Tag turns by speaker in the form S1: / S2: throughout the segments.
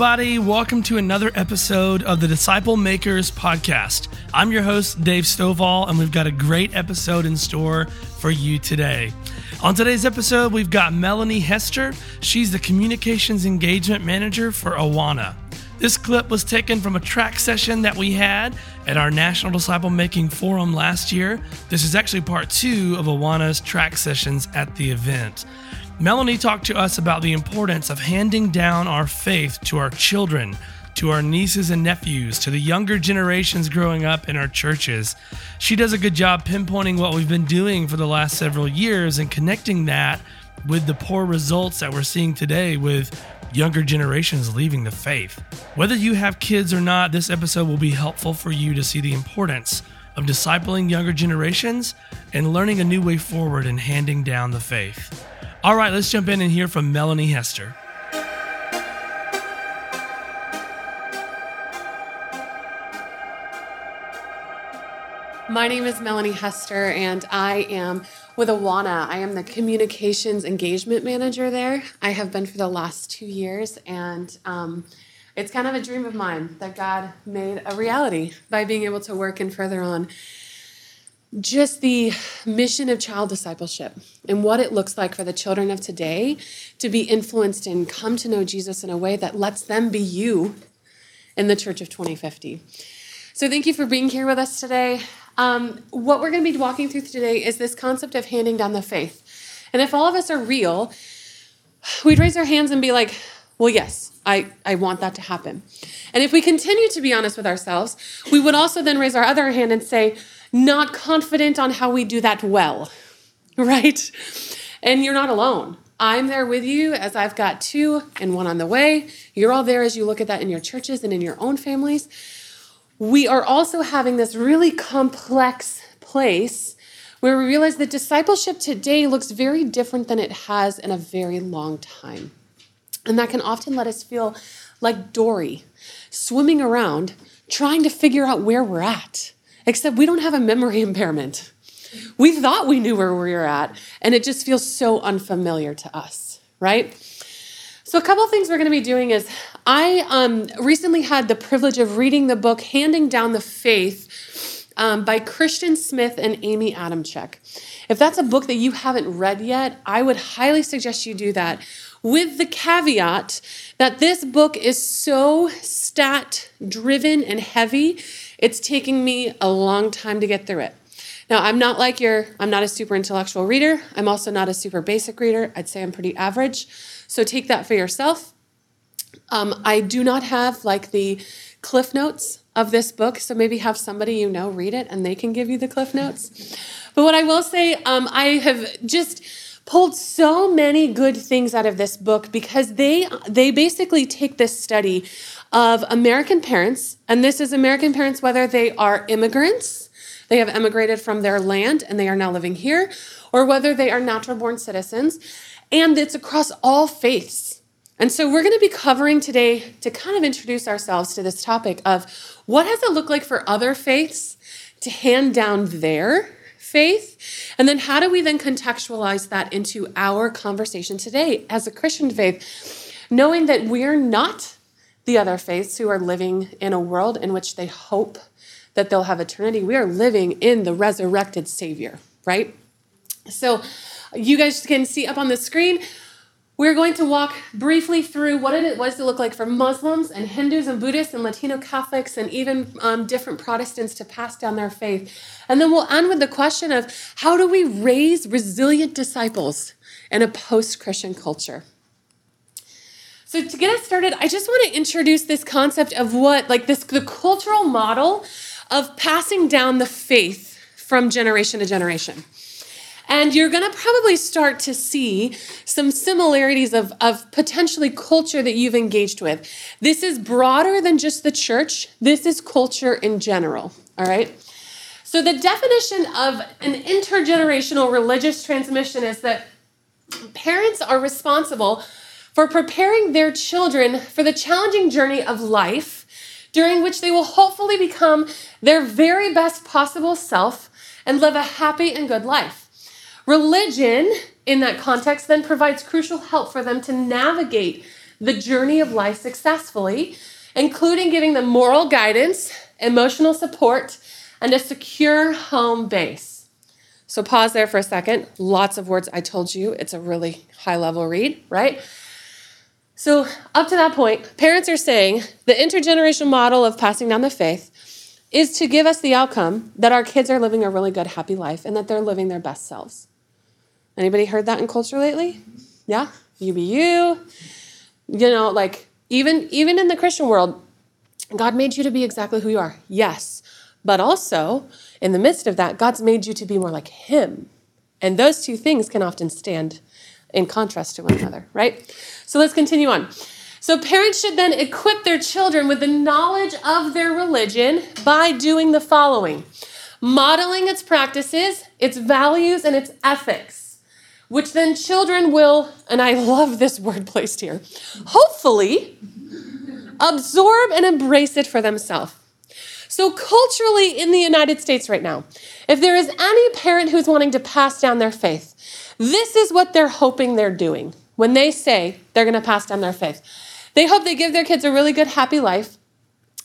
S1: everybody. Welcome to another episode of the Disciple Makers podcast. I'm your host, Dave Stovall, and we've got a great episode in store for you today. On today's episode, we've got Melanie Hester. She's the Communications Engagement Manager for Awana. This clip was taken from a track session that we had at our National Disciple Making Forum last year. This is actually part two of Awana's track sessions at the event. Melanie talked to us about the importance of handing down our faith to our children, to our nieces and nephews, to the younger generations growing up in our churches. She does a good job pinpointing what we've been doing for the last several years and connecting that with the poor results that we're seeing today with younger generations leaving the faith. Whether you have kids or not, this episode will be helpful for you to see the importance of discipling younger generations and learning a new way forward in handing down the faith. All right, let's jump in and hear from Melanie Hester.
S2: My name is Melanie Hester, and I am with Awana. I am the communications engagement manager there. I have been for the last two years, and um, it's kind of a dream of mine that God made a reality by being able to work and further on just the mission of child discipleship and what it looks like for the children of today to be influenced and come to know Jesus in a way that lets them be you in the church of 2050. So, thank you for being here with us today. Um, what we're going to be walking through today is this concept of handing down the faith. And if all of us are real, we'd raise our hands and be like, well, yes, I, I want that to happen. And if we continue to be honest with ourselves, we would also then raise our other hand and say, not confident on how we do that well, right? And you're not alone. I'm there with you as I've got two and one on the way. You're all there as you look at that in your churches and in your own families we are also having this really complex place where we realize that discipleship today looks very different than it has in a very long time. And that can often let us feel like Dory, swimming around, trying to figure out where we're at, except we don't have a memory impairment. We thought we knew where we were at, and it just feels so unfamiliar to us, right? So, a couple things we're going to be doing is I um, recently had the privilege of reading the book Handing Down the Faith um, by Christian Smith and Amy Adamczyk. If that's a book that you haven't read yet, I would highly suggest you do that with the caveat that this book is so stat driven and heavy, it's taking me a long time to get through it. Now, I'm not like your, I'm not a super intellectual reader. I'm also not a super basic reader. I'd say I'm pretty average. So take that for yourself. Um, I do not have like the cliff notes of this book, so maybe have somebody you know read it and they can give you the cliff notes. But what I will say, um, I have just pulled so many good things out of this book because they they basically take this study of American parents, and this is American parents whether they are immigrants, they have emigrated from their land and they are now living here, or whether they are natural born citizens, and it's across all faiths. And so we're going to be covering today to kind of introduce ourselves to this topic of what has it look like for other faiths to hand down their faith? And then how do we then contextualize that into our conversation today as a Christian faith, knowing that we're not the other faiths who are living in a world in which they hope that they'll have eternity. We are living in the resurrected Savior, right? So you guys can see up on the screen. We're going to walk briefly through what it was to look like for Muslims and Hindus and Buddhists and Latino Catholics and even um, different Protestants to pass down their faith. And then we'll end with the question of how do we raise resilient disciples in a post Christian culture? So to get us started, I just want to introduce this concept of what, like this, the cultural model of passing down the faith from generation to generation. And you're going to probably start to see some similarities of, of potentially culture that you've engaged with. This is broader than just the church, this is culture in general. All right? So, the definition of an intergenerational religious transmission is that parents are responsible for preparing their children for the challenging journey of life during which they will hopefully become their very best possible self and live a happy and good life. Religion, in that context, then provides crucial help for them to navigate the journey of life successfully, including giving them moral guidance, emotional support, and a secure home base. So, pause there for a second. Lots of words I told you. It's a really high level read, right? So, up to that point, parents are saying the intergenerational model of passing down the faith is to give us the outcome that our kids are living a really good, happy life and that they're living their best selves. Anybody heard that in culture lately? Yeah? You be you. You know, like even even in the Christian world, God made you to be exactly who you are. Yes. But also, in the midst of that, God's made you to be more like him. And those two things can often stand in contrast to one another, right? So let's continue on. So, parents should then equip their children with the knowledge of their religion by doing the following modeling its practices, its values, and its ethics, which then children will, and I love this word placed here, hopefully absorb and embrace it for themselves. So, culturally in the United States right now, if there is any parent who's wanting to pass down their faith, this is what they're hoping they're doing when they say they're going to pass down their faith. They hope they give their kids a really good, happy life.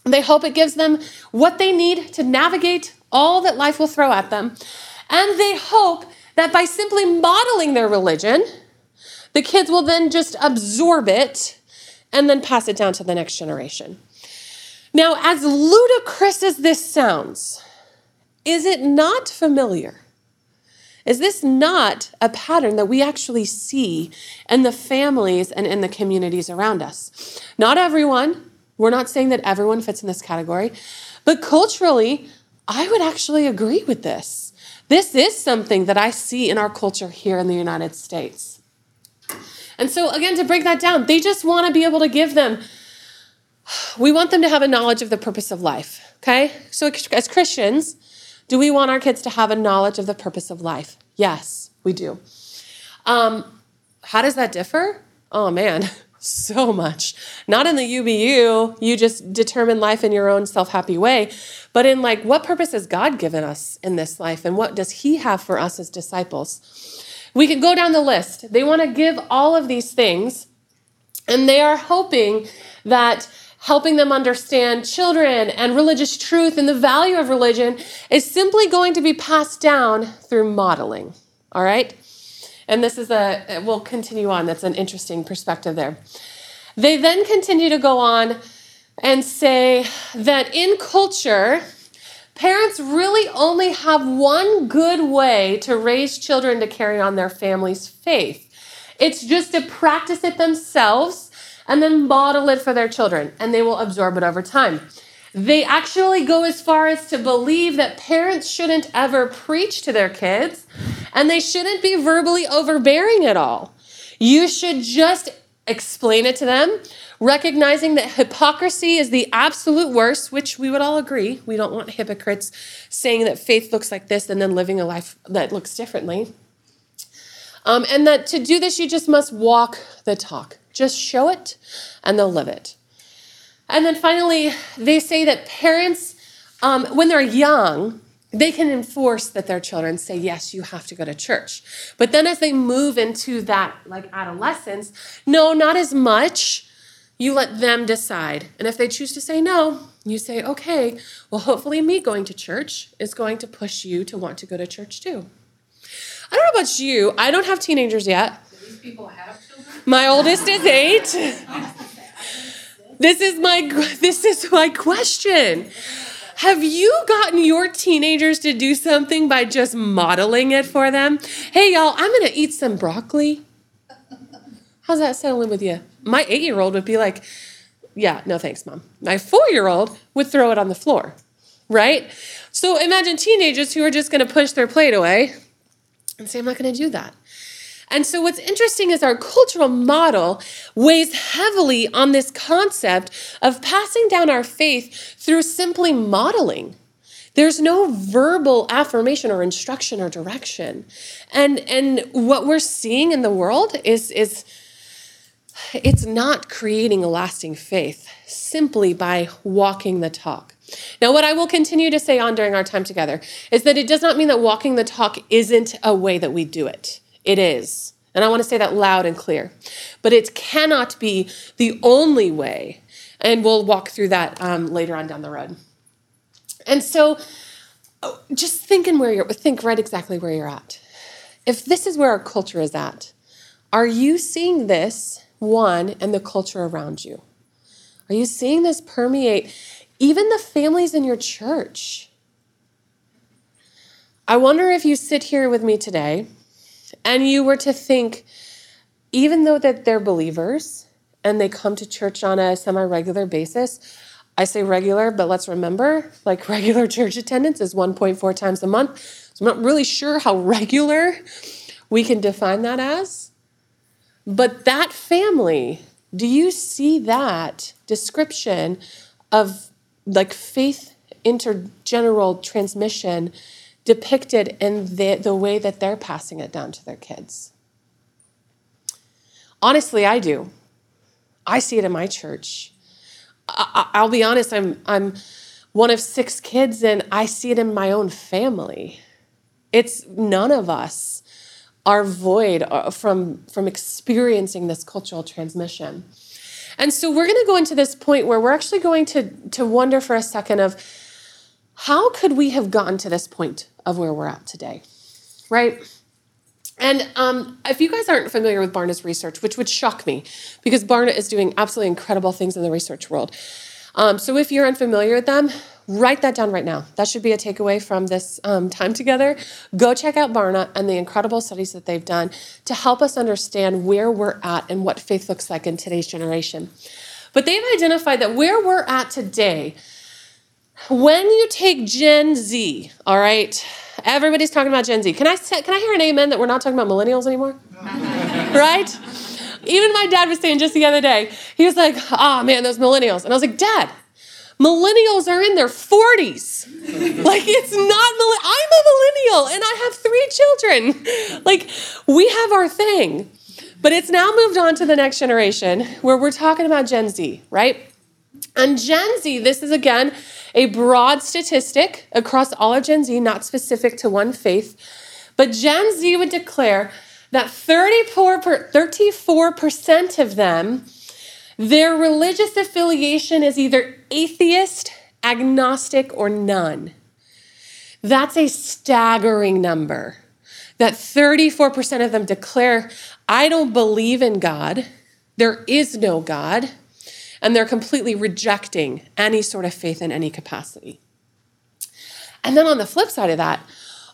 S2: They hope it gives them what they need to navigate all that life will throw at them. And they hope that by simply modeling their religion, the kids will then just absorb it and then pass it down to the next generation. Now, as ludicrous as this sounds, is it not familiar? Is this not a pattern that we actually see in the families and in the communities around us? Not everyone. We're not saying that everyone fits in this category. But culturally, I would actually agree with this. This is something that I see in our culture here in the United States. And so, again, to break that down, they just want to be able to give them, we want them to have a knowledge of the purpose of life, okay? So, as Christians, do we want our kids to have a knowledge of the purpose of life? Yes, we do. Um, how does that differ? Oh man, so much. Not in the UBU, you just determine life in your own self happy way, but in like, what purpose has God given us in this life and what does He have for us as disciples? We can go down the list. They want to give all of these things, and they are hoping that helping them understand children and religious truth and the value of religion is simply going to be passed down through modeling. All right? And this is a, we'll continue on. That's an interesting perspective there. They then continue to go on and say that in culture, parents really only have one good way to raise children to carry on their family's faith. It's just to practice it themselves and then model it for their children, and they will absorb it over time. They actually go as far as to believe that parents shouldn't ever preach to their kids and they shouldn't be verbally overbearing at all. You should just explain it to them, recognizing that hypocrisy is the absolute worst, which we would all agree. We don't want hypocrites saying that faith looks like this and then living a life that looks differently. Um, and that to do this, you just must walk the talk. Just show it and they'll live it. And then finally, they say that parents, um, when they're young, they can enforce that their children say, yes, you have to go to church. But then as they move into that like adolescence, no, not as much. You let them decide. And if they choose to say no, you say, okay, well, hopefully me going to church is going to push you to want to go to church too. I don't know about you. I don't have teenagers yet.
S3: these people have children?
S2: My oldest is eight. This is my this is my question. Have you gotten your teenagers to do something by just modeling it for them? Hey y'all, I'm gonna eat some broccoli. How's that settling with you? My eight year old would be like, Yeah, no thanks, mom. My four year old would throw it on the floor, right? So imagine teenagers who are just gonna push their plate away and say, I'm not gonna do that. And so, what's interesting is our cultural model weighs heavily on this concept of passing down our faith through simply modeling. There's no verbal affirmation or instruction or direction. And, and what we're seeing in the world is, is it's not creating a lasting faith simply by walking the talk. Now, what I will continue to say on during our time together is that it does not mean that walking the talk isn't a way that we do it. It is. And I want to say that loud and clear. But it cannot be the only way. And we'll walk through that um, later on down the road. And so oh, just thinking where you're, think right exactly where you're at. If this is where our culture is at, are you seeing this, one, and the culture around you? Are you seeing this permeate even the families in your church? I wonder if you sit here with me today and you were to think, even though that they're believers and they come to church on a semi-regular basis, I say regular, but let's remember, like regular church attendance is 1.4 times a month. So I'm not really sure how regular we can define that as. But that family, do you see that description of like faith intergeneral transmission depicted in the, the way that they're passing it down to their kids. Honestly, I do. I see it in my church. I, will be honest, I'm, I'm one of six kids, and I see it in my own family. It's none of us are void uh, from, from experiencing this cultural transmission. And so we're going to go into this point where we're actually going to, to wonder for a second of how could we have gotten to this point of where we're at today, right? And um, if you guys aren't familiar with Barna's research, which would shock me, because Barna is doing absolutely incredible things in the research world. Um, so if you're unfamiliar with them, write that down right now. That should be a takeaway from this um, time together. Go check out Barna and the incredible studies that they've done to help us understand where we're at and what faith looks like in today's generation. But they've identified that where we're at today when you take Gen Z, all right, everybody's talking about Gen Z. Can I can I hear an amen that we're not talking about millennials anymore? right? Even my dad was saying just the other day, he was like, "Oh man, those millennials," and I was like, "Dad." Millennials are in their 40s. like, it's not, I'm a millennial and I have three children. Like, we have our thing. But it's now moved on to the next generation where we're talking about Gen Z, right? And Gen Z, this is again a broad statistic across all of Gen Z, not specific to one faith, but Gen Z would declare that 34, 34% of them, their religious affiliation is either atheist, agnostic, or none. That's a staggering number. That 34% of them declare, I don't believe in God, there is no God and they're completely rejecting any sort of faith in any capacity. And then on the flip side of that,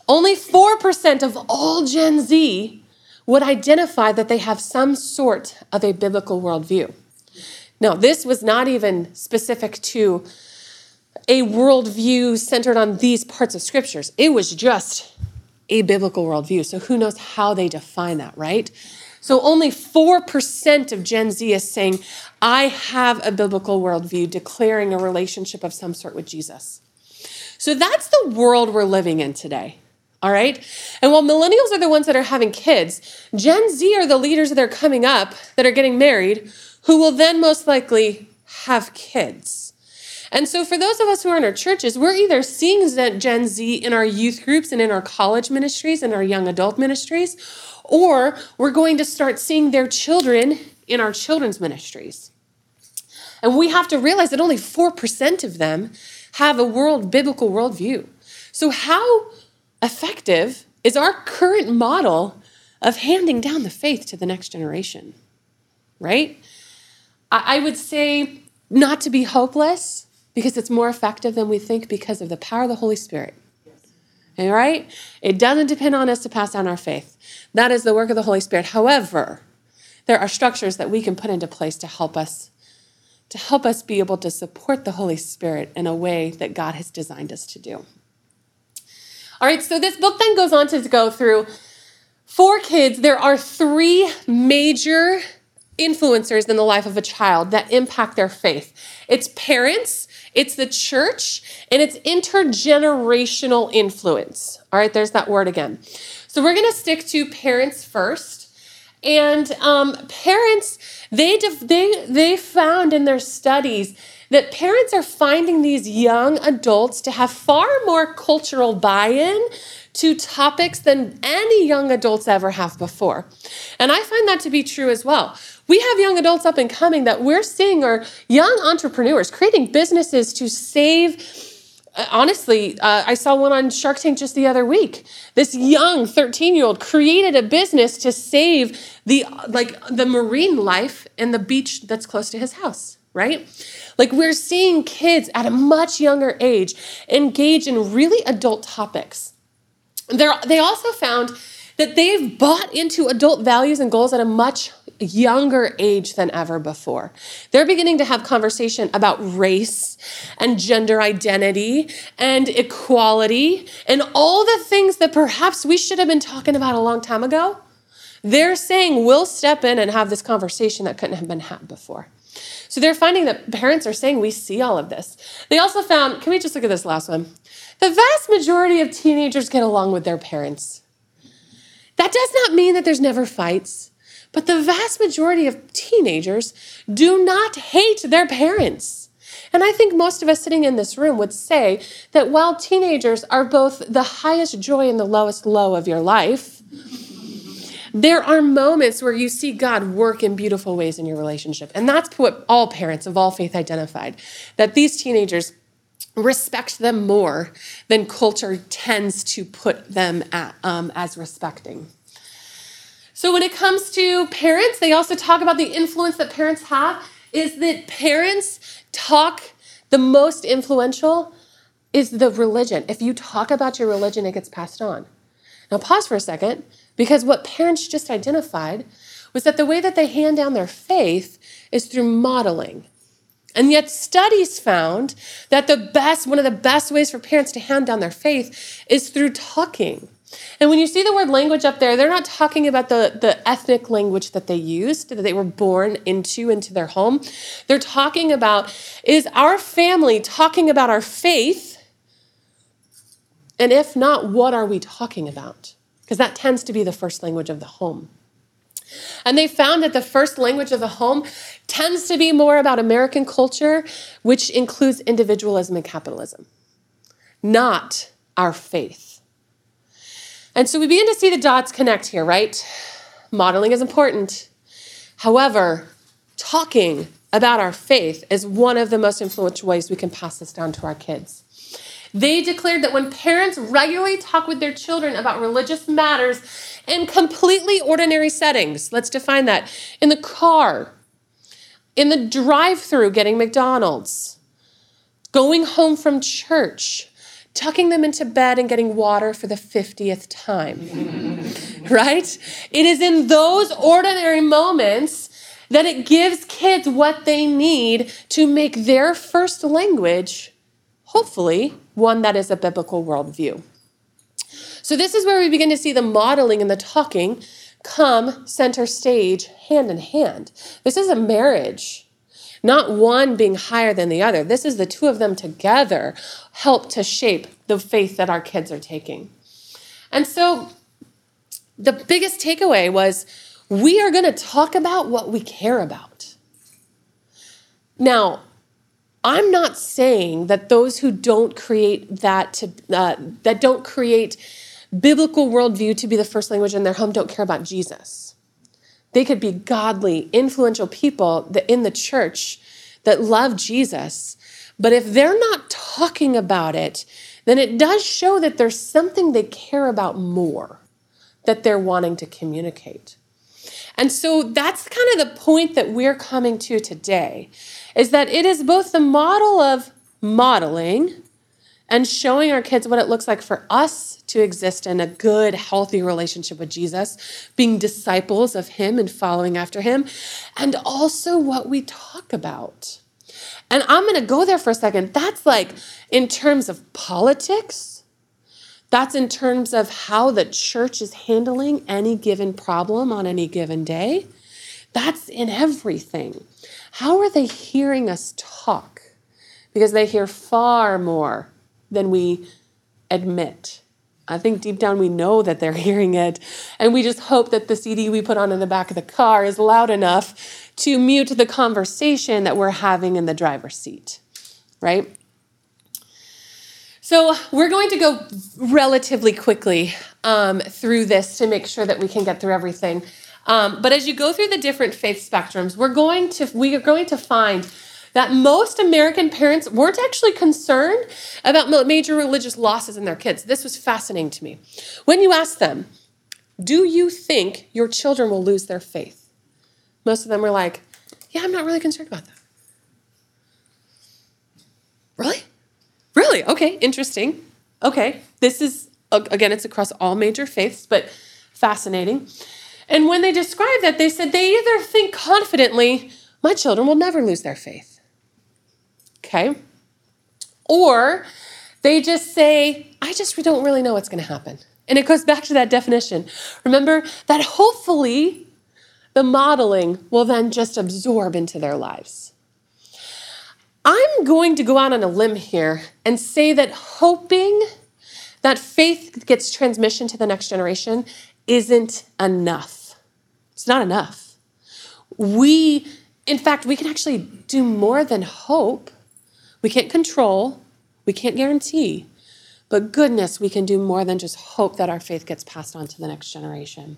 S2: only 4% of all Gen Z would identify that they have some sort of a biblical worldview. Now, this was not even specific to a worldview centered on these parts of scriptures. It was just a biblical worldview. So who knows how they define that, right? So only 4% of Gen Z is saying, I have a biblical worldview, declaring a relationship of some sort with Jesus. So that's the world we're living in today. All right. And while millennials are the ones that are having kids, Gen Z are the leaders that are coming up that are getting married, who will then most likely have kids. And so, for those of us who are in our churches, we're either seeing Gen Z in our youth groups and in our college ministries and our young adult ministries, or we're going to start seeing their children in our children's ministries. And we have to realize that only 4% of them have a world biblical worldview. So how effective is our current model of handing down the faith to the next generation? Right? I would say not to be hopeless because it's more effective than we think because of the power of the Holy Spirit. All right? It doesn't depend on us to pass down our faith. That is the work of the Holy Spirit. However, there are structures that we can put into place to help us to help us be able to support the Holy Spirit in a way that God has designed us to do. All right, so this book then goes on to go through for kids, there are three major influencers in the life of a child that impact their faith. It's parents, it's the church, and it's intergenerational influence. All right, there's that word again. So we're going to stick to parents first. And um, parents, they, they, they found in their studies that parents are finding these young adults to have far more cultural buy in to topics than any young adults ever have before. And I find that to be true as well. We have young adults up and coming that we're seeing are young entrepreneurs creating businesses to save uh, honestly, uh, I saw one on Shark Tank just the other week. This young 13 year old created a business to save the like the marine life in the beach that's close to his house. Right? Like we're seeing kids at a much younger age engage in really adult topics. They're, they also found that they've bought into adult values and goals at a much younger age than ever before. They're beginning to have conversation about race and gender identity and equality and all the things that perhaps we should have been talking about a long time ago. They're saying we'll step in and have this conversation that couldn't have been had before. So they're finding that parents are saying we see all of this. They also found, can we just look at this last one? The vast majority of teenagers get along with their parents. That does not mean that there's never fights. But the vast majority of teenagers do not hate their parents. And I think most of us sitting in this room would say that while teenagers are both the highest joy and the lowest low of your life, there are moments where you see God work in beautiful ways in your relationship. And that's what all parents of all faith identified that these teenagers respect them more than culture tends to put them at, um, as respecting. So when it comes to parents, they also talk about the influence that parents have is that parents talk the most influential is the religion. If you talk about your religion, it gets passed on. Now pause for a second because what parents just identified was that the way that they hand down their faith is through modeling. And yet, studies found that the best, one of the best ways for parents to hand down their faith is through talking. And when you see the word language up there, they're not talking about the, the ethnic language that they used, that they were born into, into their home. They're talking about is our family talking about our faith? And if not, what are we talking about? Because that tends to be the first language of the home. And they found that the first language of the home tends to be more about American culture, which includes individualism and capitalism, not our faith. And so we begin to see the dots connect here, right? Modeling is important. However, talking about our faith is one of the most influential ways we can pass this down to our kids. They declared that when parents regularly talk with their children about religious matters in completely ordinary settings, let's define that in the car, in the drive through getting McDonald's, going home from church, tucking them into bed and getting water for the 50th time. right? It is in those ordinary moments that it gives kids what they need to make their first language, hopefully, one that is a biblical worldview. So, this is where we begin to see the modeling and the talking come center stage hand in hand. This is a marriage not one being higher than the other. This is the two of them together help to shape the faith that our kids are taking. And so the biggest takeaway was we are going to talk about what we care about. Now, I'm not saying that those who don't create that to, uh, that don't create biblical worldview to be the first language in their home don't care about Jesus. They could be godly, influential people in the church that love Jesus. But if they're not talking about it, then it does show that there's something they care about more that they're wanting to communicate. And so that's kind of the point that we're coming to today is that it is both the model of modeling and showing our kids what it looks like for us to exist in a good, healthy relationship with Jesus, being disciples of Him and following after Him, and also what we talk about. And I'm gonna go there for a second. That's like in terms of politics, that's in terms of how the church is handling any given problem on any given day. That's in everything. How are they hearing us talk? Because they hear far more than we admit. I think deep down we know that they're hearing it, and we just hope that the CD we put on in the back of the car is loud enough to mute the conversation that we're having in the driver's seat. right? So we're going to go relatively quickly um, through this to make sure that we can get through everything. Um, but as you go through the different faith spectrums, we're going to we are going to find that most American parents weren't actually concerned about major religious losses in their kids. This was fascinating to me. When you ask them, "Do you think your children will lose their faith?" Most of them were like, "Yeah, I'm not really concerned about that." Really? Really? Okay, interesting. Okay, this is again, it's across all major faiths, but fascinating. And when they described that, they said they either think confidently, my children will never lose their faith. Okay? Or they just say, I just don't really know what's going to happen. And it goes back to that definition. Remember that hopefully the modeling will then just absorb into their lives. I'm going to go out on a limb here and say that hoping that faith gets transmission to the next generation isn't enough. It's not enough. We, in fact, we can actually do more than hope. We can't control, we can't guarantee, but goodness, we can do more than just hope that our faith gets passed on to the next generation.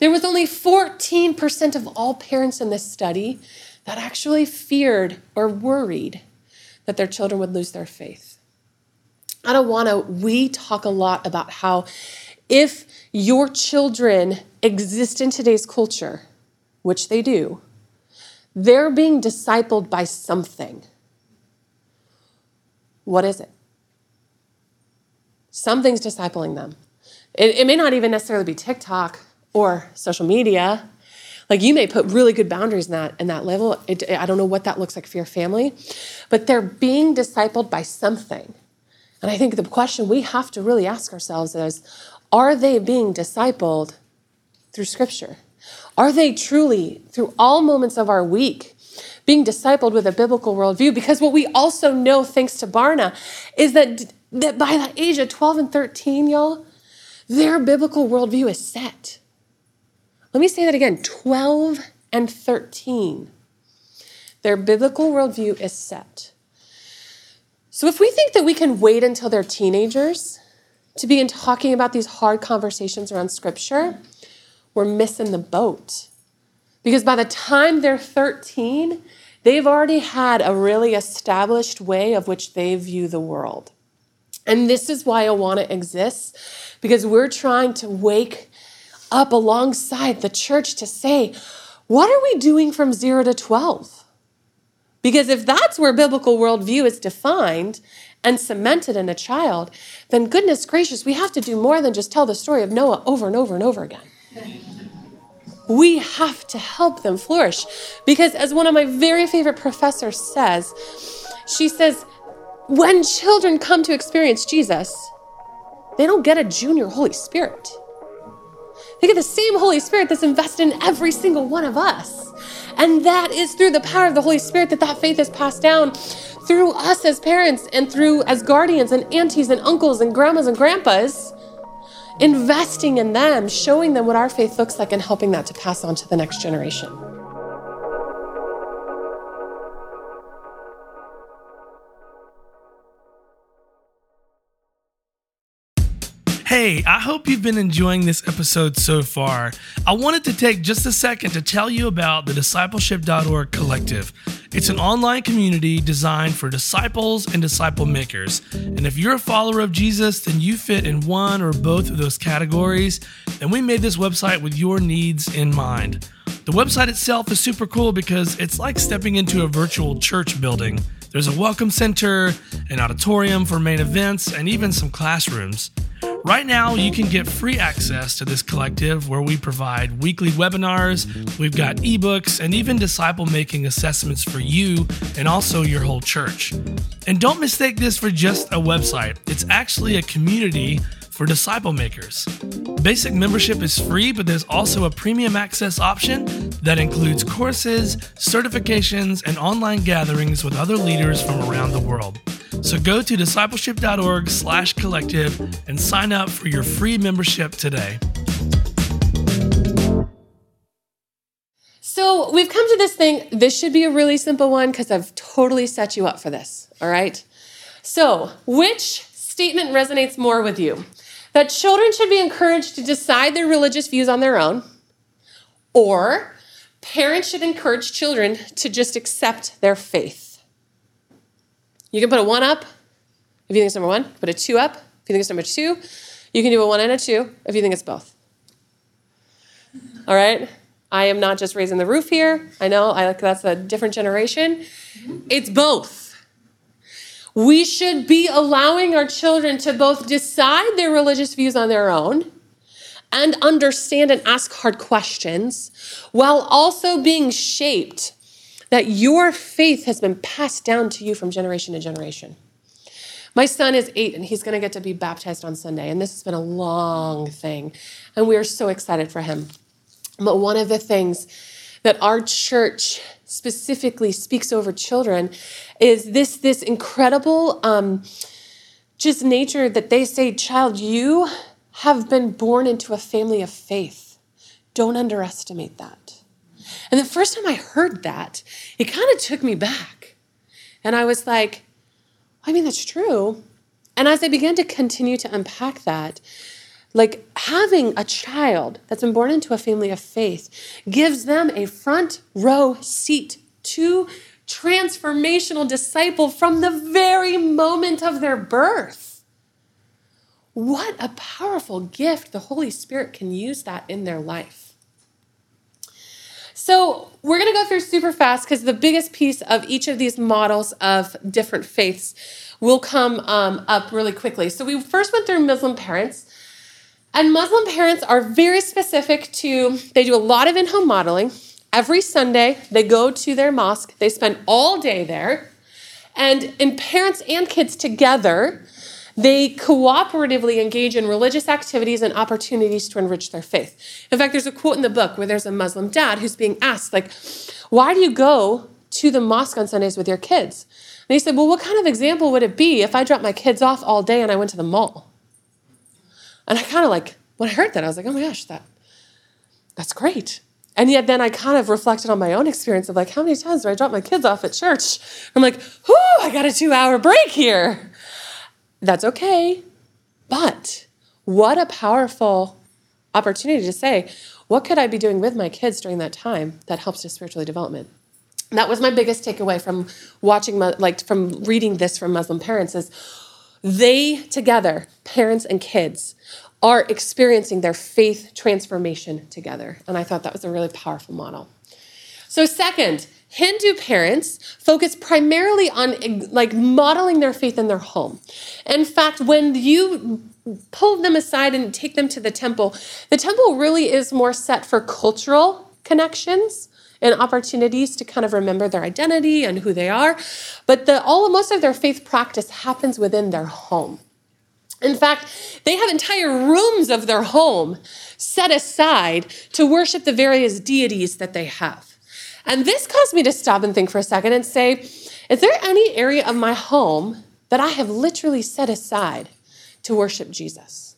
S2: There was only 14% of all parents in this study that actually feared or worried that their children would lose their faith. I don't want to, we talk a lot about how if your children exist in today's culture, which they do, they're being discipled by something. What is it? Something's discipling them. It, it, may not even necessarily be TikTok or social media. Like you may put really good boundaries in that in that level. It, I don't know what that looks like for your family, but they're being discipled by something. And I think the question we have to really ask ourselves is are they being discipled through Scripture? Are they truly, through all moments of our week, being discipled with a biblical worldview? Because what we also know, thanks to Barna, is that, that by the age of 12 and 13, y'all, their biblical worldview is set. Let me say that again 12 and 13. Their biblical worldview is set. So if we think that we can wait until they're teenagers to begin talking about these hard conversations around scripture, we're missing the boat. Because by the time they're 13, they've already had a really established way of which they view the world. And this is why Awana exists, because we're trying to wake up alongside the church to say, what are we doing from zero to 12? Because if that's where biblical worldview is defined and cemented in a child, then goodness gracious, we have to do more than just tell the story of Noah over and over and over again. We have to help them flourish. Because, as one of my very favorite professors says, she says, when children come to experience Jesus, they don't get a junior Holy Spirit. They get the same Holy Spirit that's invested in every single one of us. And that is through the power of the Holy Spirit that that faith is passed down through us as parents and through as guardians and aunties and uncles and grandmas and grandpas. Investing in them, showing them what our faith looks like, and helping that to pass on to the next generation.
S1: Hey, I hope you've been enjoying this episode so far. I wanted to take just a second to tell you about the discipleship.org collective. It's an online community designed for disciples and disciple makers. And if you're a follower of Jesus, then you fit in one or both of those categories. And we made this website with your needs in mind. The website itself is super cool because it's like stepping into a virtual church building. There's a welcome center, an auditorium for main events, and even some classrooms. Right now, you can get free access to this collective where we provide weekly webinars, we've got ebooks, and even disciple making assessments for you and also your whole church. And don't mistake this for just a website, it's actually a community for disciple makers. Basic membership is free, but there's also a premium access option that includes courses, certifications, and online gatherings with other leaders from around the world. So go to discipleship.org slash collective and sign up for your free membership today.
S2: So we've come to this thing. This should be a really simple one because I've totally set you up for this. All right. So, which statement resonates more with you? That children should be encouraged to decide their religious views on their own, or parents should encourage children to just accept their faith. You can put a one up if you think it's number one, put a two up if you think it's number two. You can do a one and a two if you think it's both. All right? I am not just raising the roof here. I know I like that's a different generation. It's both. We should be allowing our children to both decide their religious views on their own and understand and ask hard questions while also being shaped that your faith has been passed down to you from generation to generation. My son is eight and he's going to get to be baptized on Sunday. And this has been a long thing. And we are so excited for him. But one of the things that our church specifically speaks over children is this, this incredible um, just nature that they say, child, you have been born into a family of faith. Don't underestimate that. And the first time I heard that, it kind of took me back. And I was like, I mean, that's true. And as I began to continue to unpack that, like having a child that's been born into a family of faith gives them a front row seat to transformational disciple from the very moment of their birth. What a powerful gift the Holy Spirit can use that in their life. So, we're going to go through super fast because the biggest piece of each of these models of different faiths will come um, up really quickly. So, we first went through Muslim parents. And Muslim parents are very specific to, they do a lot of in home modeling. Every Sunday, they go to their mosque, they spend all day there. And in parents and kids together, they cooperatively engage in religious activities and opportunities to enrich their faith. In fact, there's a quote in the book where there's a Muslim dad who's being asked, like, why do you go to the mosque on Sundays with your kids? And he said, well, what kind of example would it be if I dropped my kids off all day and I went to the mall? And I kind of like, when I heard that, I was like, oh my gosh, that that's great. And yet then I kind of reflected on my own experience of like, how many times do I drop my kids off at church? I'm like, whoo, I got a two hour break here. That's okay. But what a powerful opportunity to say, what could I be doing with my kids during that time that helps their spiritual development? that was my biggest takeaway from watching, like from reading this from Muslim parents is they together, parents and kids, are experiencing their faith transformation together. And I thought that was a really powerful model. So, second, Hindu parents focus primarily on like modeling their faith in their home. In fact, when you pull them aside and take them to the temple, the temple really is more set for cultural connections and opportunities to kind of remember their identity and who they are. But the all most of their faith practice happens within their home. In fact, they have entire rooms of their home set aside to worship the various deities that they have. And this caused me to stop and think for a second and say, is there any area of my home that I have literally set aside to worship Jesus?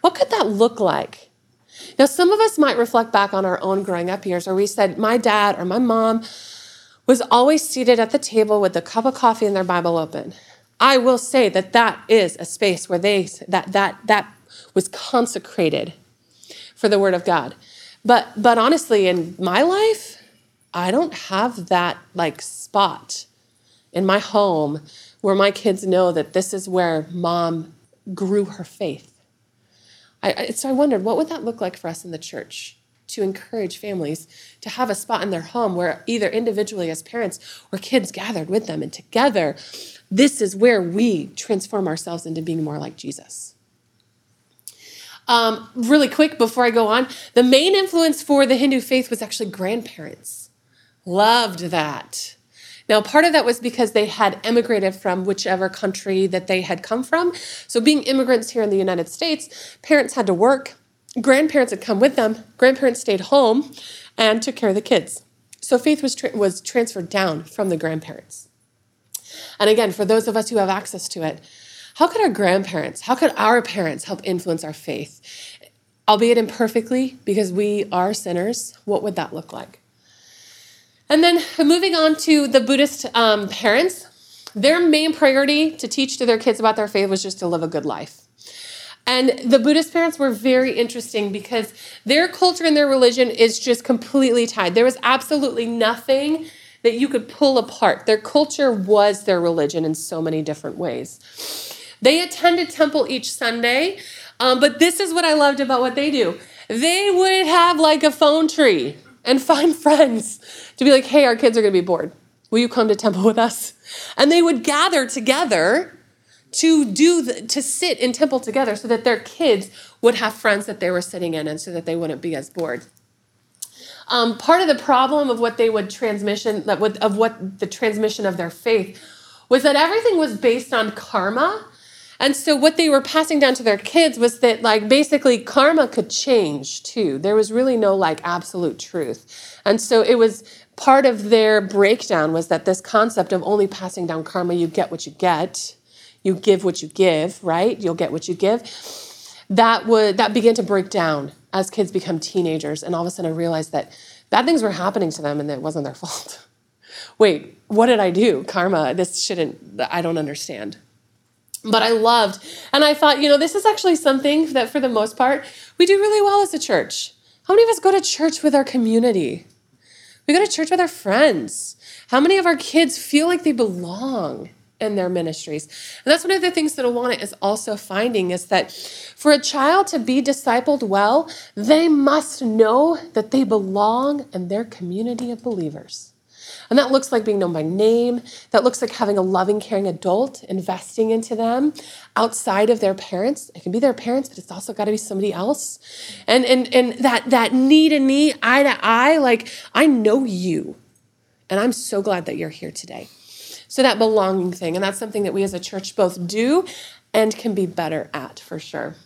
S2: What could that look like? Now, some of us might reflect back on our own growing up years where we said, my dad or my mom was always seated at the table with a cup of coffee and their Bible open. I will say that that is a space where they that that that was consecrated for the word of God. But but honestly in my life, I don't have that like spot in my home where my kids know that this is where mom grew her faith. I, so I wondered, what would that look like for us in the church to encourage families to have a spot in their home where either individually as parents or kids gathered with them and together, this is where we transform ourselves into being more like Jesus. Um, really quick before I go on, the main influence for the Hindu faith was actually grandparents. Loved that. Now, part of that was because they had emigrated from whichever country that they had come from. So, being immigrants here in the United States, parents had to work. Grandparents had come with them. Grandparents stayed home and took care of the kids. So, faith was, tra- was transferred down from the grandparents. And again, for those of us who have access to it, how could our grandparents, how could our parents help influence our faith? Albeit imperfectly, because we are sinners, what would that look like? And then moving on to the Buddhist um, parents, their main priority to teach to their kids about their faith was just to live a good life. And the Buddhist parents were very interesting because their culture and their religion is just completely tied. There was absolutely nothing that you could pull apart. Their culture was their religion in so many different ways. They attended temple each Sunday, um, but this is what I loved about what they do. They would have like a phone tree and find friends to be like, hey, our kids are going to be bored. Will you come to temple with us? And they would gather together to do the, to sit in temple together so that their kids would have friends that they were sitting in and so that they wouldn't be as bored. Um, part of the problem of what they would transmission that would, of what the transmission of their faith was that everything was based on karma and so what they were passing down to their kids was that like basically karma could change too. There was really no like absolute truth. And so it was part of their breakdown was that this concept of only passing down karma, you get what you get, you give what you give, right? You'll get what you give. That would that began to break down as kids become teenagers and all of a sudden I realized that bad things were happening to them and it wasn't their fault. Wait, what did I do? Karma, this shouldn't I don't understand but I loved. And I thought, you know, this is actually something that for the most part, we do really well as a church. How many of us go to church with our community? We go to church with our friends. How many of our kids feel like they belong in their ministries? And that's one of the things that Awana is also finding is that for a child to be discipled well, they must know that they belong in their community of believers. And that looks like being known by name. That looks like having a loving, caring adult, investing into them outside of their parents. It can be their parents, but it's also got to be somebody else. And, and, and that, that knee to knee, eye to eye, like, I know you. And I'm so glad that you're here today. So that belonging thing, and that's something that we as a church both do and can be better at for sure.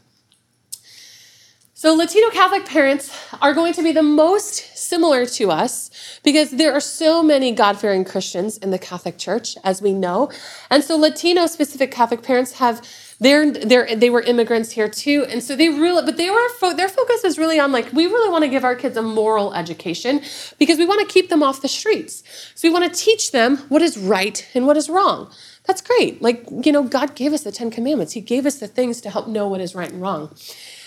S2: So, Latino Catholic parents are going to be the most similar to us because there are so many God fearing Christians in the Catholic Church, as we know. And so, Latino specific Catholic parents have. They're, they're, they were immigrants here too, and so they really, but they were fo- their focus is really on like we really want to give our kids a moral education because we want to keep them off the streets. So we want to teach them what is right and what is wrong. That's great. Like you know, God gave us the Ten Commandments. He gave us the things to help know what is right and wrong.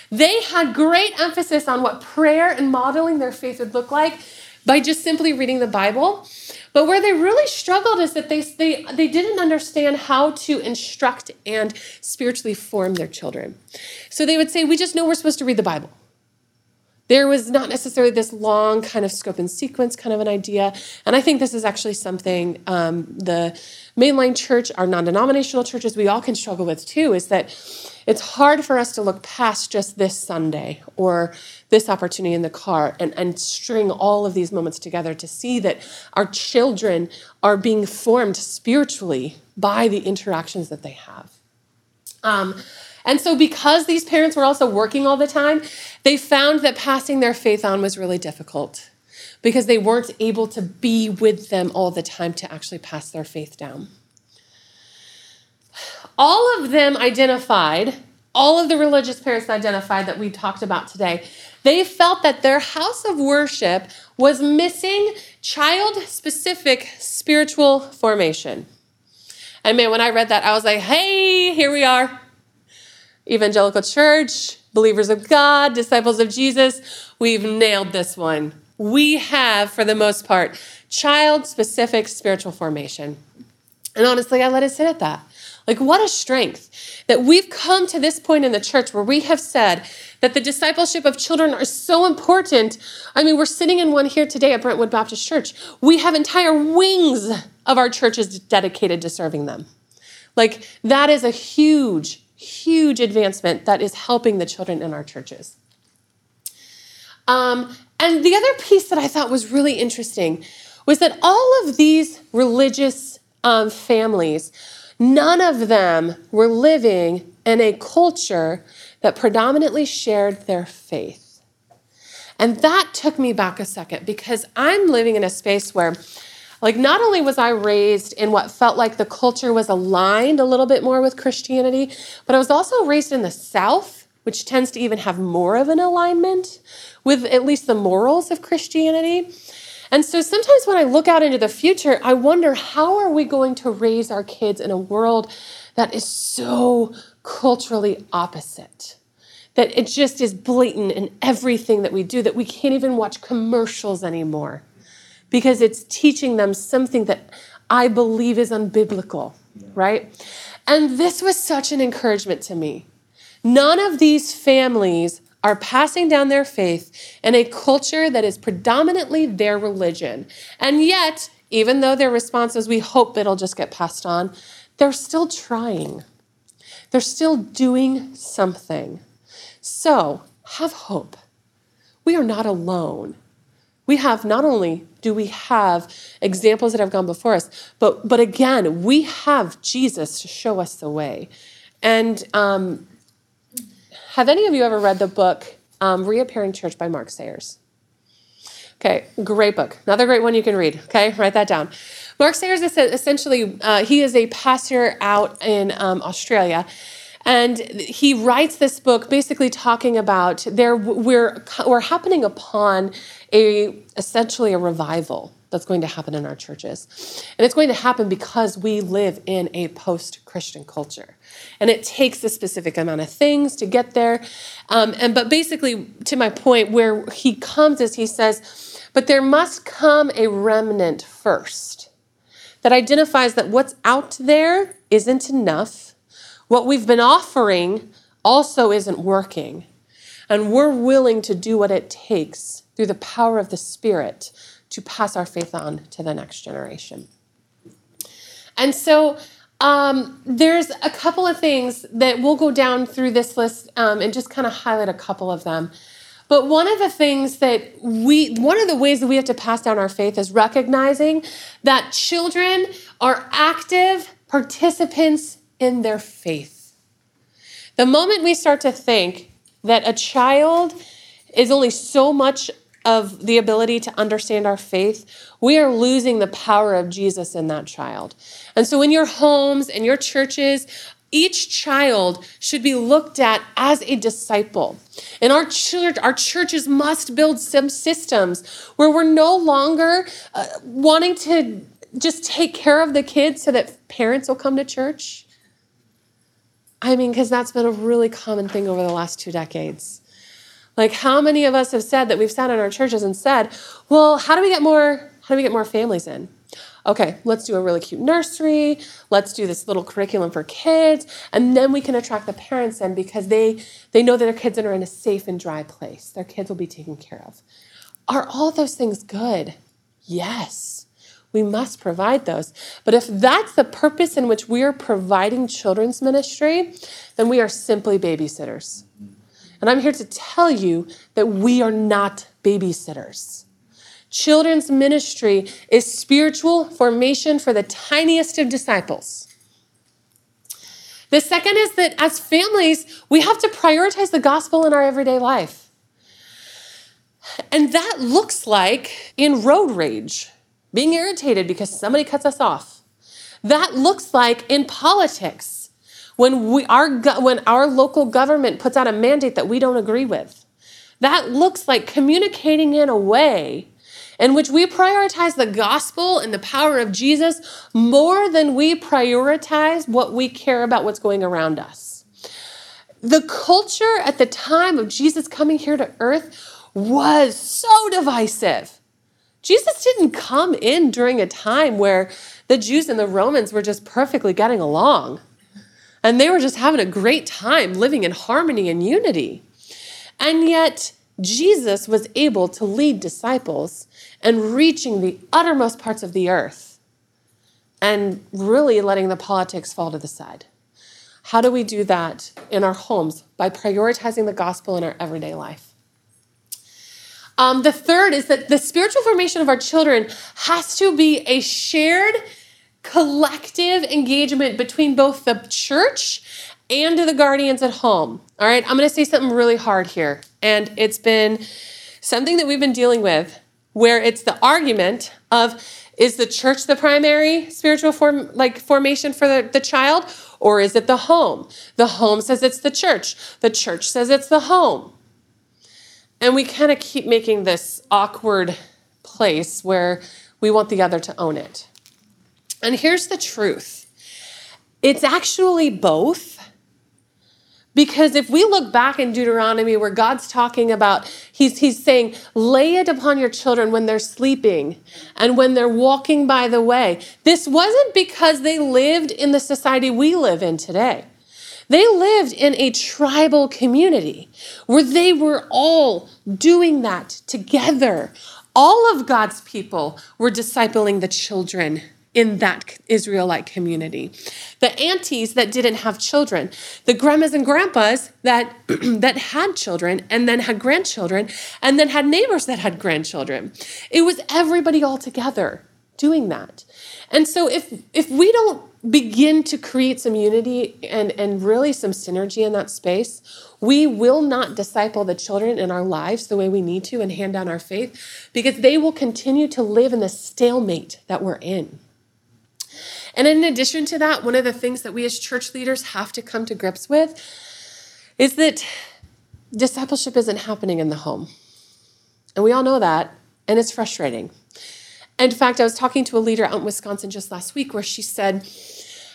S2: They had great emphasis on what prayer and modeling their faith would look like by just simply reading the Bible. But where they really struggled is that they, they, they didn't understand how to instruct and spiritually form their children. So they would say, We just know we're supposed to read the Bible. There was not necessarily this long kind of scope and sequence kind of an idea. And I think this is actually something um, the mainline church, our non denominational churches, we all can struggle with too, is that it's hard for us to look past just this Sunday or this opportunity in the car and, and string all of these moments together to see that our children are being formed spiritually by the interactions that they have. Um, and so, because these parents were also working all the time, they found that passing their faith on was really difficult because they weren't able to be with them all the time to actually pass their faith down all of them identified, all of the religious parents identified that we talked about today, they felt that their house of worship was missing child specific spiritual formation. And man, when I read that, I was like, hey, here we are. Evangelical church, believers of God, disciples of Jesus, we've nailed this one. We have, for the most part, child specific spiritual formation. And honestly, I let it sit at that. Like, what a strength that we've come to this point in the church where we have said that the discipleship of children are so important. I mean, we're sitting in one here today at Brentwood Baptist Church. We have entire wings of our churches dedicated to serving them. Like, that is a huge, huge advancement that is helping the children in our churches. Um, and the other piece that I thought was really interesting was that all of these religious um, families None of them were living in a culture that predominantly shared their faith. And that took me back a second because I'm living in a space where, like, not only was I raised in what felt like the culture was aligned a little bit more with Christianity, but I was also raised in the South, which tends to even have more of an alignment with at least the morals of Christianity. And so sometimes when I look out into the future, I wonder how are we going to raise our kids in a world that is so culturally opposite? That it just is blatant in everything that we do, that we can't even watch commercials anymore because it's teaching them something that I believe is unbiblical, right? And this was such an encouragement to me. None of these families are passing down their faith in a culture that is predominantly their religion. And yet, even though their response is, we hope it'll just get passed on, they're still trying. They're still doing something. So, have hope. We are not alone. We have not only do we have examples that have gone before us, but but again, we have Jesus to show us the way. And um, have any of you ever read the book um, Reappearing Church by Mark Sayers? Okay, great book. Another great one you can read. Okay, write that down. Mark Sayers is essentially uh, he is a pastor out in um, Australia, and he writes this book basically talking about there we're we're happening upon a essentially a revival that's going to happen in our churches. And it's going to happen because we live in a post-Christian culture. And it takes a specific amount of things to get there. Um, and but basically, to my point, where he comes is he says, but there must come a remnant first that identifies that what's out there isn't enough what we've been offering also isn't working. And we're willing to do what it takes through the power of the Spirit to pass our faith on to the next generation. And so um, there's a couple of things that we'll go down through this list um, and just kind of highlight a couple of them. But one of the things that we, one of the ways that we have to pass down our faith is recognizing that children are active participants in their faith. The moment we start to think that a child is only so much of the ability to understand our faith, we are losing the power of Jesus in that child. And so, in your homes and your churches, each child should be looked at as a disciple. And our church, our churches must build some systems where we're no longer uh, wanting to just take care of the kids so that parents will come to church. I mean, because that's been a really common thing over the last two decades. Like, how many of us have said that we've sat in our churches and said, well, how do we get more, how do we get more families in? Okay, let's do a really cute nursery. Let's do this little curriculum for kids, and then we can attract the parents in because they they know that their kids are in a safe and dry place. Their kids will be taken care of. Are all those things good? Yes. We must provide those. But if that's the purpose in which we are providing children's ministry, then we are simply babysitters. And I'm here to tell you that we are not babysitters. Children's ministry is spiritual formation for the tiniest of disciples. The second is that as families, we have to prioritize the gospel in our everyday life. And that looks like in road rage being irritated because somebody cuts us off. That looks like in politics when we our when our local government puts out a mandate that we don't agree with. That looks like communicating in a way in which we prioritize the gospel and the power of Jesus more than we prioritize what we care about what's going around us. The culture at the time of Jesus coming here to earth was so divisive. Jesus didn't come in during a time where the Jews and the Romans were just perfectly getting along. And they were just having a great time living in harmony and unity. And yet, Jesus was able to lead disciples and reaching the uttermost parts of the earth and really letting the politics fall to the side. How do we do that in our homes? By prioritizing the gospel in our everyday life. Um, the third is that the spiritual formation of our children has to be a shared, collective engagement between both the church and the guardians at home. All right, I'm going to say something really hard here. And it's been something that we've been dealing with where it's the argument of is the church the primary spiritual form like formation for the, the child or is it the home the home says it's the church the church says it's the home and we kind of keep making this awkward place where we want the other to own it. And here's the truth it's actually both. Because if we look back in Deuteronomy where God's talking about, he's, he's saying, lay it upon your children when they're sleeping and when they're walking by the way. This wasn't because they lived in the society we live in today. They lived in a tribal community where they were all doing that together. All of God's people were discipling the children in that Israelite community. The aunties that didn't have children, the grandmas and grandpas that, that had children and then had grandchildren and then had neighbors that had grandchildren. It was everybody all together doing that. And so if if we don't begin to create some unity and, and really some synergy in that space, we will not disciple the children in our lives the way we need to and hand down our faith because they will continue to live in the stalemate that we're in. And in addition to that, one of the things that we as church leaders have to come to grips with is that discipleship isn't happening in the home. And we all know that, and it's frustrating. In fact, I was talking to a leader out in Wisconsin just last week where she said,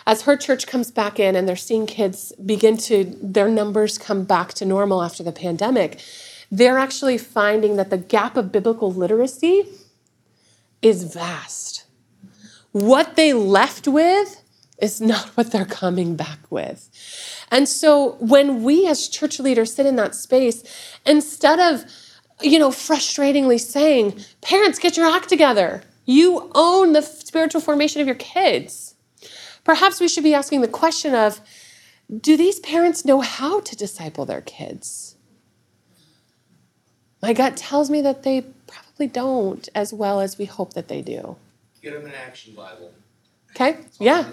S2: as her church comes back in and they're seeing kids begin to, their numbers come back to normal after the pandemic, they're actually finding that the gap of biblical literacy is vast what they left with is not what they're coming back with. And so when we as church leaders sit in that space, instead of, you know, frustratingly saying, parents, get your act together, you own the spiritual formation of your kids. Perhaps we should be asking the question of, do these parents know how to disciple their kids? My gut tells me that they probably don't as well as we hope that they do.
S3: Get them an action Bible.
S2: Okay. Yeah.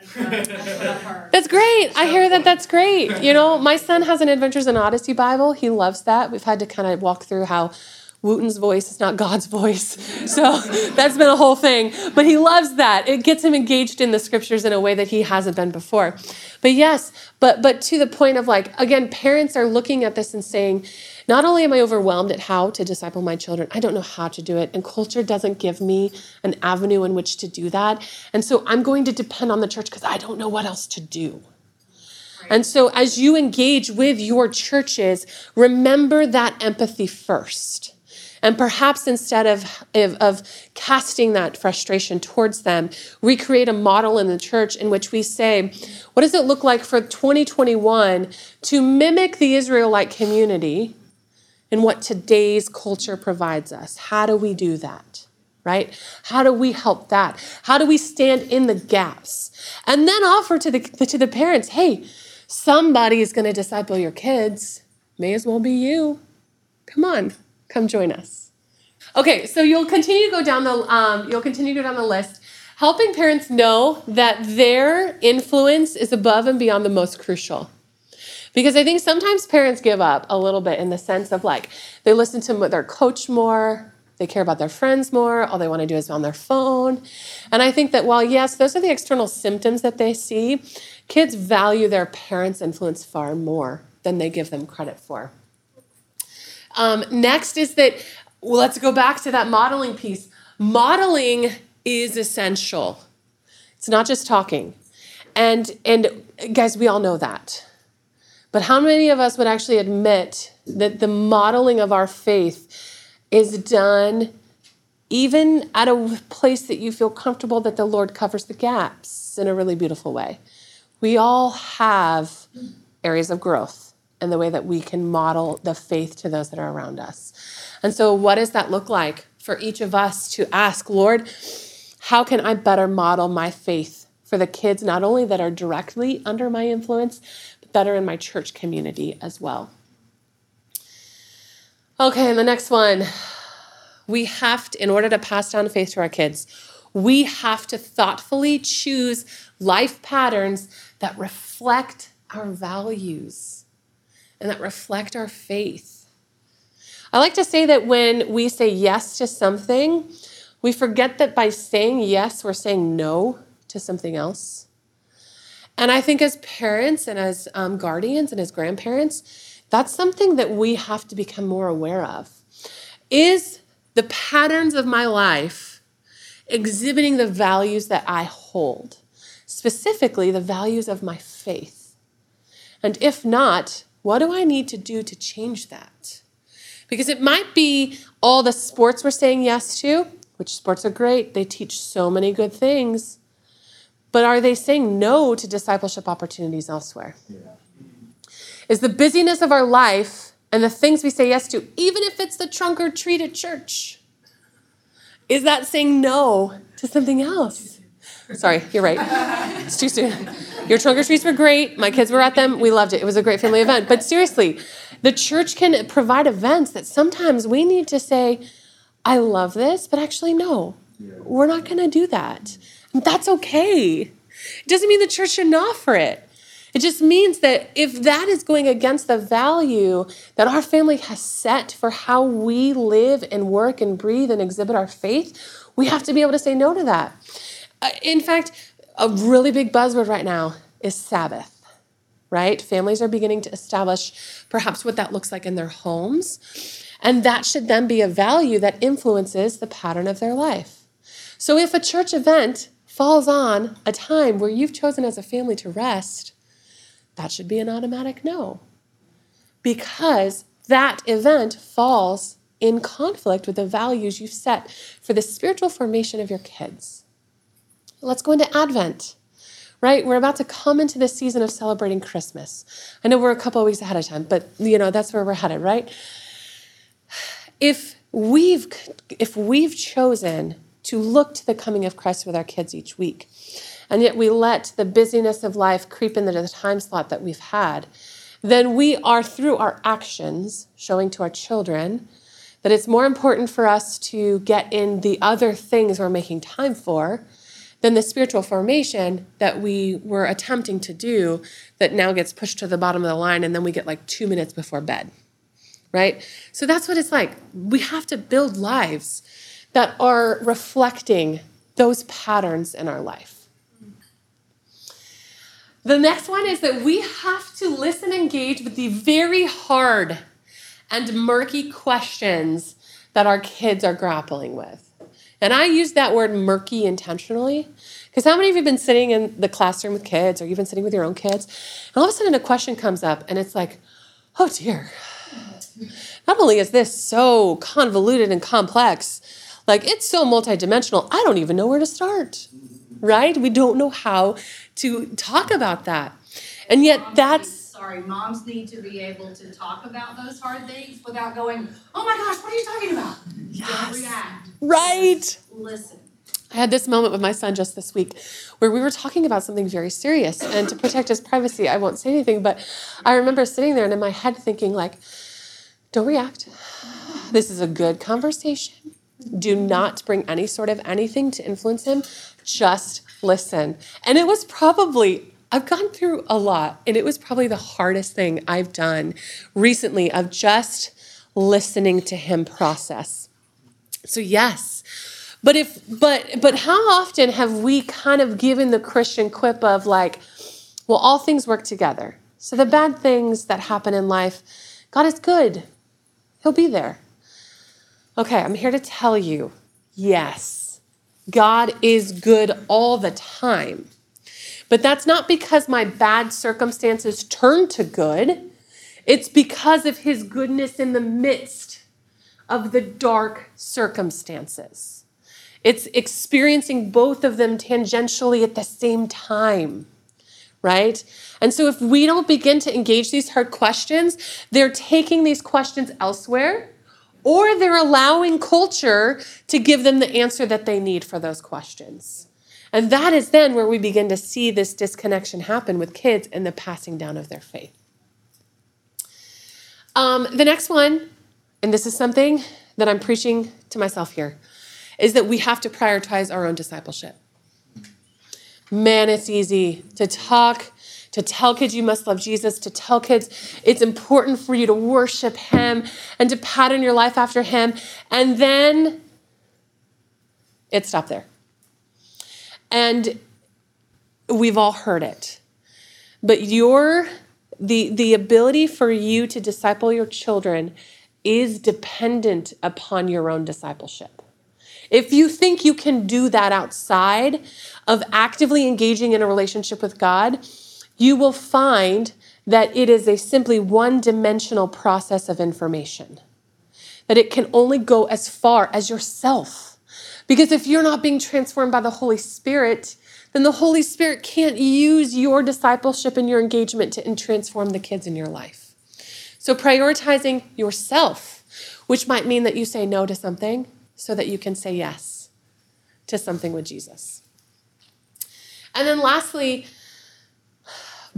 S2: That's great. I hear that that's great. You know, my son has an Adventures in Odyssey Bible. He loves that. We've had to kind of walk through how Wooten's voice is not God's voice. So that's been a whole thing. But he loves that. It gets him engaged in the scriptures in a way that he hasn't been before. But yes, but but to the point of like again parents are looking at this and saying not only am I overwhelmed at how to disciple my children, I don't know how to do it. And culture doesn't give me an avenue in which to do that. And so I'm going to depend on the church because I don't know what else to do. And so as you engage with your churches, remember that empathy first. And perhaps instead of, of, of, casting that frustration towards them, we create a model in the church in which we say, what does it look like for 2021 to mimic the Israelite community and what today's culture provides us. How do we do that? Right? How do we help that? How do we stand in the gaps? And then offer to the to the parents, hey, somebody is going to disciple your kids. May as well be you. Come on, come join us. Okay, so you'll continue to go down the um, you'll continue to go down the list, helping parents know that their influence is above and beyond the most crucial. Because I think sometimes parents give up a little bit in the sense of like they listen to their coach more, they care about their friends more, all they want to do is on their phone. And I think that while, yes, those are the external symptoms that they see, kids value their parents' influence far more than they give them credit for. Um, next is that, well, let's go back to that modeling piece. Modeling is essential. It's not just talking. And and guys, we all know that. But how many of us would actually admit that the modeling of our faith is done even at a place that you feel comfortable that the Lord covers the gaps in a really beautiful way? We all have areas of growth in the way that we can model the faith to those that are around us. And so, what does that look like for each of us to ask, Lord, how can I better model my faith for the kids, not only that are directly under my influence, but better in my church community as well. Okay, and the next one. We have to, in order to pass down faith to our kids, we have to thoughtfully choose life patterns that reflect our values and that reflect our faith. I like to say that when we say yes to something, we forget that by saying yes, we're saying no to something else. And I think as parents and as um, guardians and as grandparents, that's something that we have to become more aware of. Is the patterns of my life exhibiting the values that I hold, specifically the values of my faith? And if not, what do I need to do to change that? Because it might be all the sports we're saying yes to, which sports are great, they teach so many good things. But are they saying no to discipleship opportunities elsewhere? Yeah. Is the busyness of our life and the things we say yes to, even if it's the trunk or treat at church, is that saying no to something else? Sorry, you're right. It's too soon. Your trunk or treats were great. My kids were at them. We loved it. It was a great family event. But seriously, the church can provide events that sometimes we need to say, I love this, but actually, no, we're not going to do that. And that's okay. It doesn't mean the church shouldn't offer it. It just means that if that is going against the value that our family has set for how we live and work and breathe and exhibit our faith, we have to be able to say no to that. Uh, in fact, a really big buzzword right now is Sabbath right? Families are beginning to establish perhaps what that looks like in their homes. And that should then be a value that influences the pattern of their life. So if a church event falls on a time where you've chosen as a family to rest, that should be an automatic no. Because that event falls in conflict with the values you've set for the spiritual formation of your kids. Let's go into Advent right? We're about to come into this season of celebrating Christmas. I know we're a couple of weeks ahead of time, but you know, that's where we're headed, right? If we've if we've chosen to look to the coming of Christ with our kids each week, and yet we let the busyness of life creep into the time slot that we've had, then we are through our actions showing to our children that it's more important for us to get in the other things we're making time for then the spiritual formation that we were attempting to do that now gets pushed to the bottom of the line and then we get like two minutes before bed right? So that's what it's like. We have to build lives that are reflecting those patterns in our life. The next one is that we have to listen and engage with the very hard and murky questions that our kids are grappling with and I use that word murky intentionally because how many of you have been sitting in the classroom with kids or you've been sitting with your own kids and all of a sudden a question comes up and it's like, oh dear. Not only is this so convoluted and complex, like it's so multidimensional, I don't even know where to start, right? We don't know how to talk about that. And yet that's
S4: sorry, moms need to be able to talk about those hard things without going, oh my gosh, what are you talking about? Yes. Don't react.
S2: Right.
S4: Just listen.
S2: I had this moment with my son just this week where we were talking about something very serious. And to protect his privacy, I won't say anything, but I remember sitting there and in my head thinking, like, don't react. This is a good conversation. Do not bring any sort of anything to influence him. Just listen. And it was probably I've gone through a lot, and it was probably the hardest thing I've done recently of just listening to him process. So yes. But if but but how often have we kind of given the Christian quip of like, well, all things work together. So the bad things that happen in life, God is good. He'll be there. Okay, I'm here to tell you, yes. God is good all the time. But that's not because my bad circumstances turn to good. It's because of his goodness in the midst of the dark circumstances. It's experiencing both of them tangentially at the same time, right? And so if we don't begin to engage these hard questions, they're taking these questions elsewhere or they're allowing culture to give them the answer that they need for those questions. And that is then where we begin to see this disconnection happen with kids and the passing down of their faith. Um, the next one, and this is something that I'm preaching to myself here, is that we have to prioritize our own discipleship. Man, it's easy to talk, to tell kids you must love Jesus, to tell kids it's important for you to worship Him and to pattern your life after Him, and then it stopped there. And we've all heard it. But your the the ability for you to disciple your children is dependent upon your own discipleship. If you think you can do that outside of actively engaging in a relationship with God, you will find that it is a simply one dimensional process of information, that it can only go as far as yourself. Because if you're not being transformed by the Holy Spirit, then the Holy Spirit can't use your discipleship and your engagement to transform the kids in your life. So, prioritizing yourself, which might mean that you say no to something so that you can say yes to something with Jesus. And then, lastly,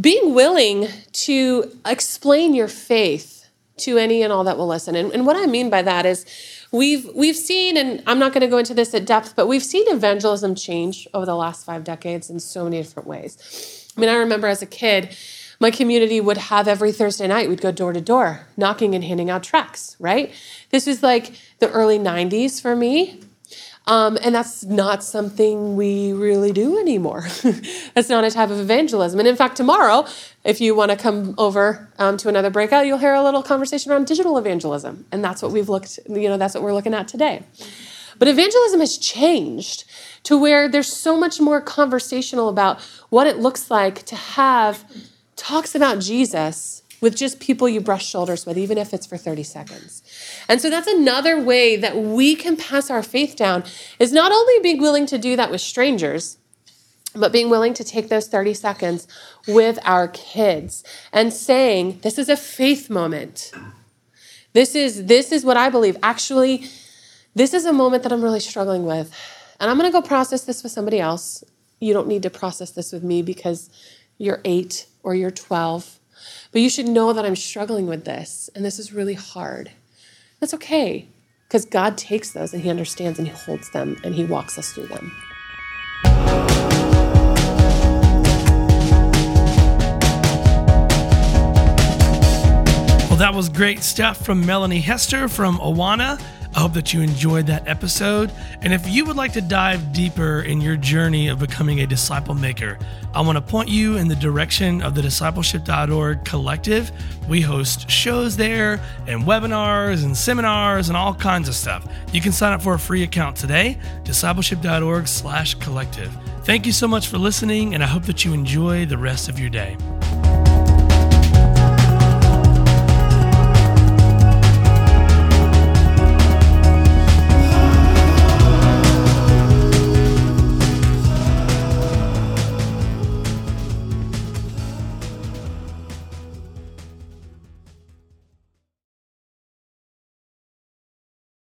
S2: being willing to explain your faith to any and all that will listen. And, and what I mean by that is, we've we've seen and i'm not going to go into this at depth but we've seen evangelism change over the last five decades in so many different ways. I mean i remember as a kid my community would have every thursday night we'd go door to door knocking and handing out tracts right? This was like the early 90s for me um, and that's not something we really do anymore. that's not a type of evangelism. And in fact, tomorrow, if you want to come over um, to another breakout, you'll hear a little conversation around digital evangelism. And that's what we've looked, you know, that's what we're looking at today. But evangelism has changed to where there's so much more conversational about what it looks like to have talks about Jesus with just people you brush shoulders with, even if it's for 30 seconds. And so that's another way that we can pass our faith down is not only being willing to do that with strangers, but being willing to take those 30 seconds with our kids and saying, this is a faith moment. This is this is what I believe. Actually, this is a moment that I'm really struggling with. And I'm going to go process this with somebody else. You don't need to process this with me because you're 8 or you're 12 but you should know that I'm struggling with this and this is really hard. That's okay because God takes those and He understands and He holds them and He walks us through them.
S1: Well, that was great stuff from Melanie Hester from Awana. I hope that you enjoyed that episode. And if you would like to dive deeper in your journey of becoming a disciple maker, I want to point you in the direction of the discipleship.org collective. We host shows there and webinars and seminars and all kinds of stuff. You can sign up for a free account today, discipleship.org slash collective. Thank you so much for listening, and I hope that you enjoy the rest of your day.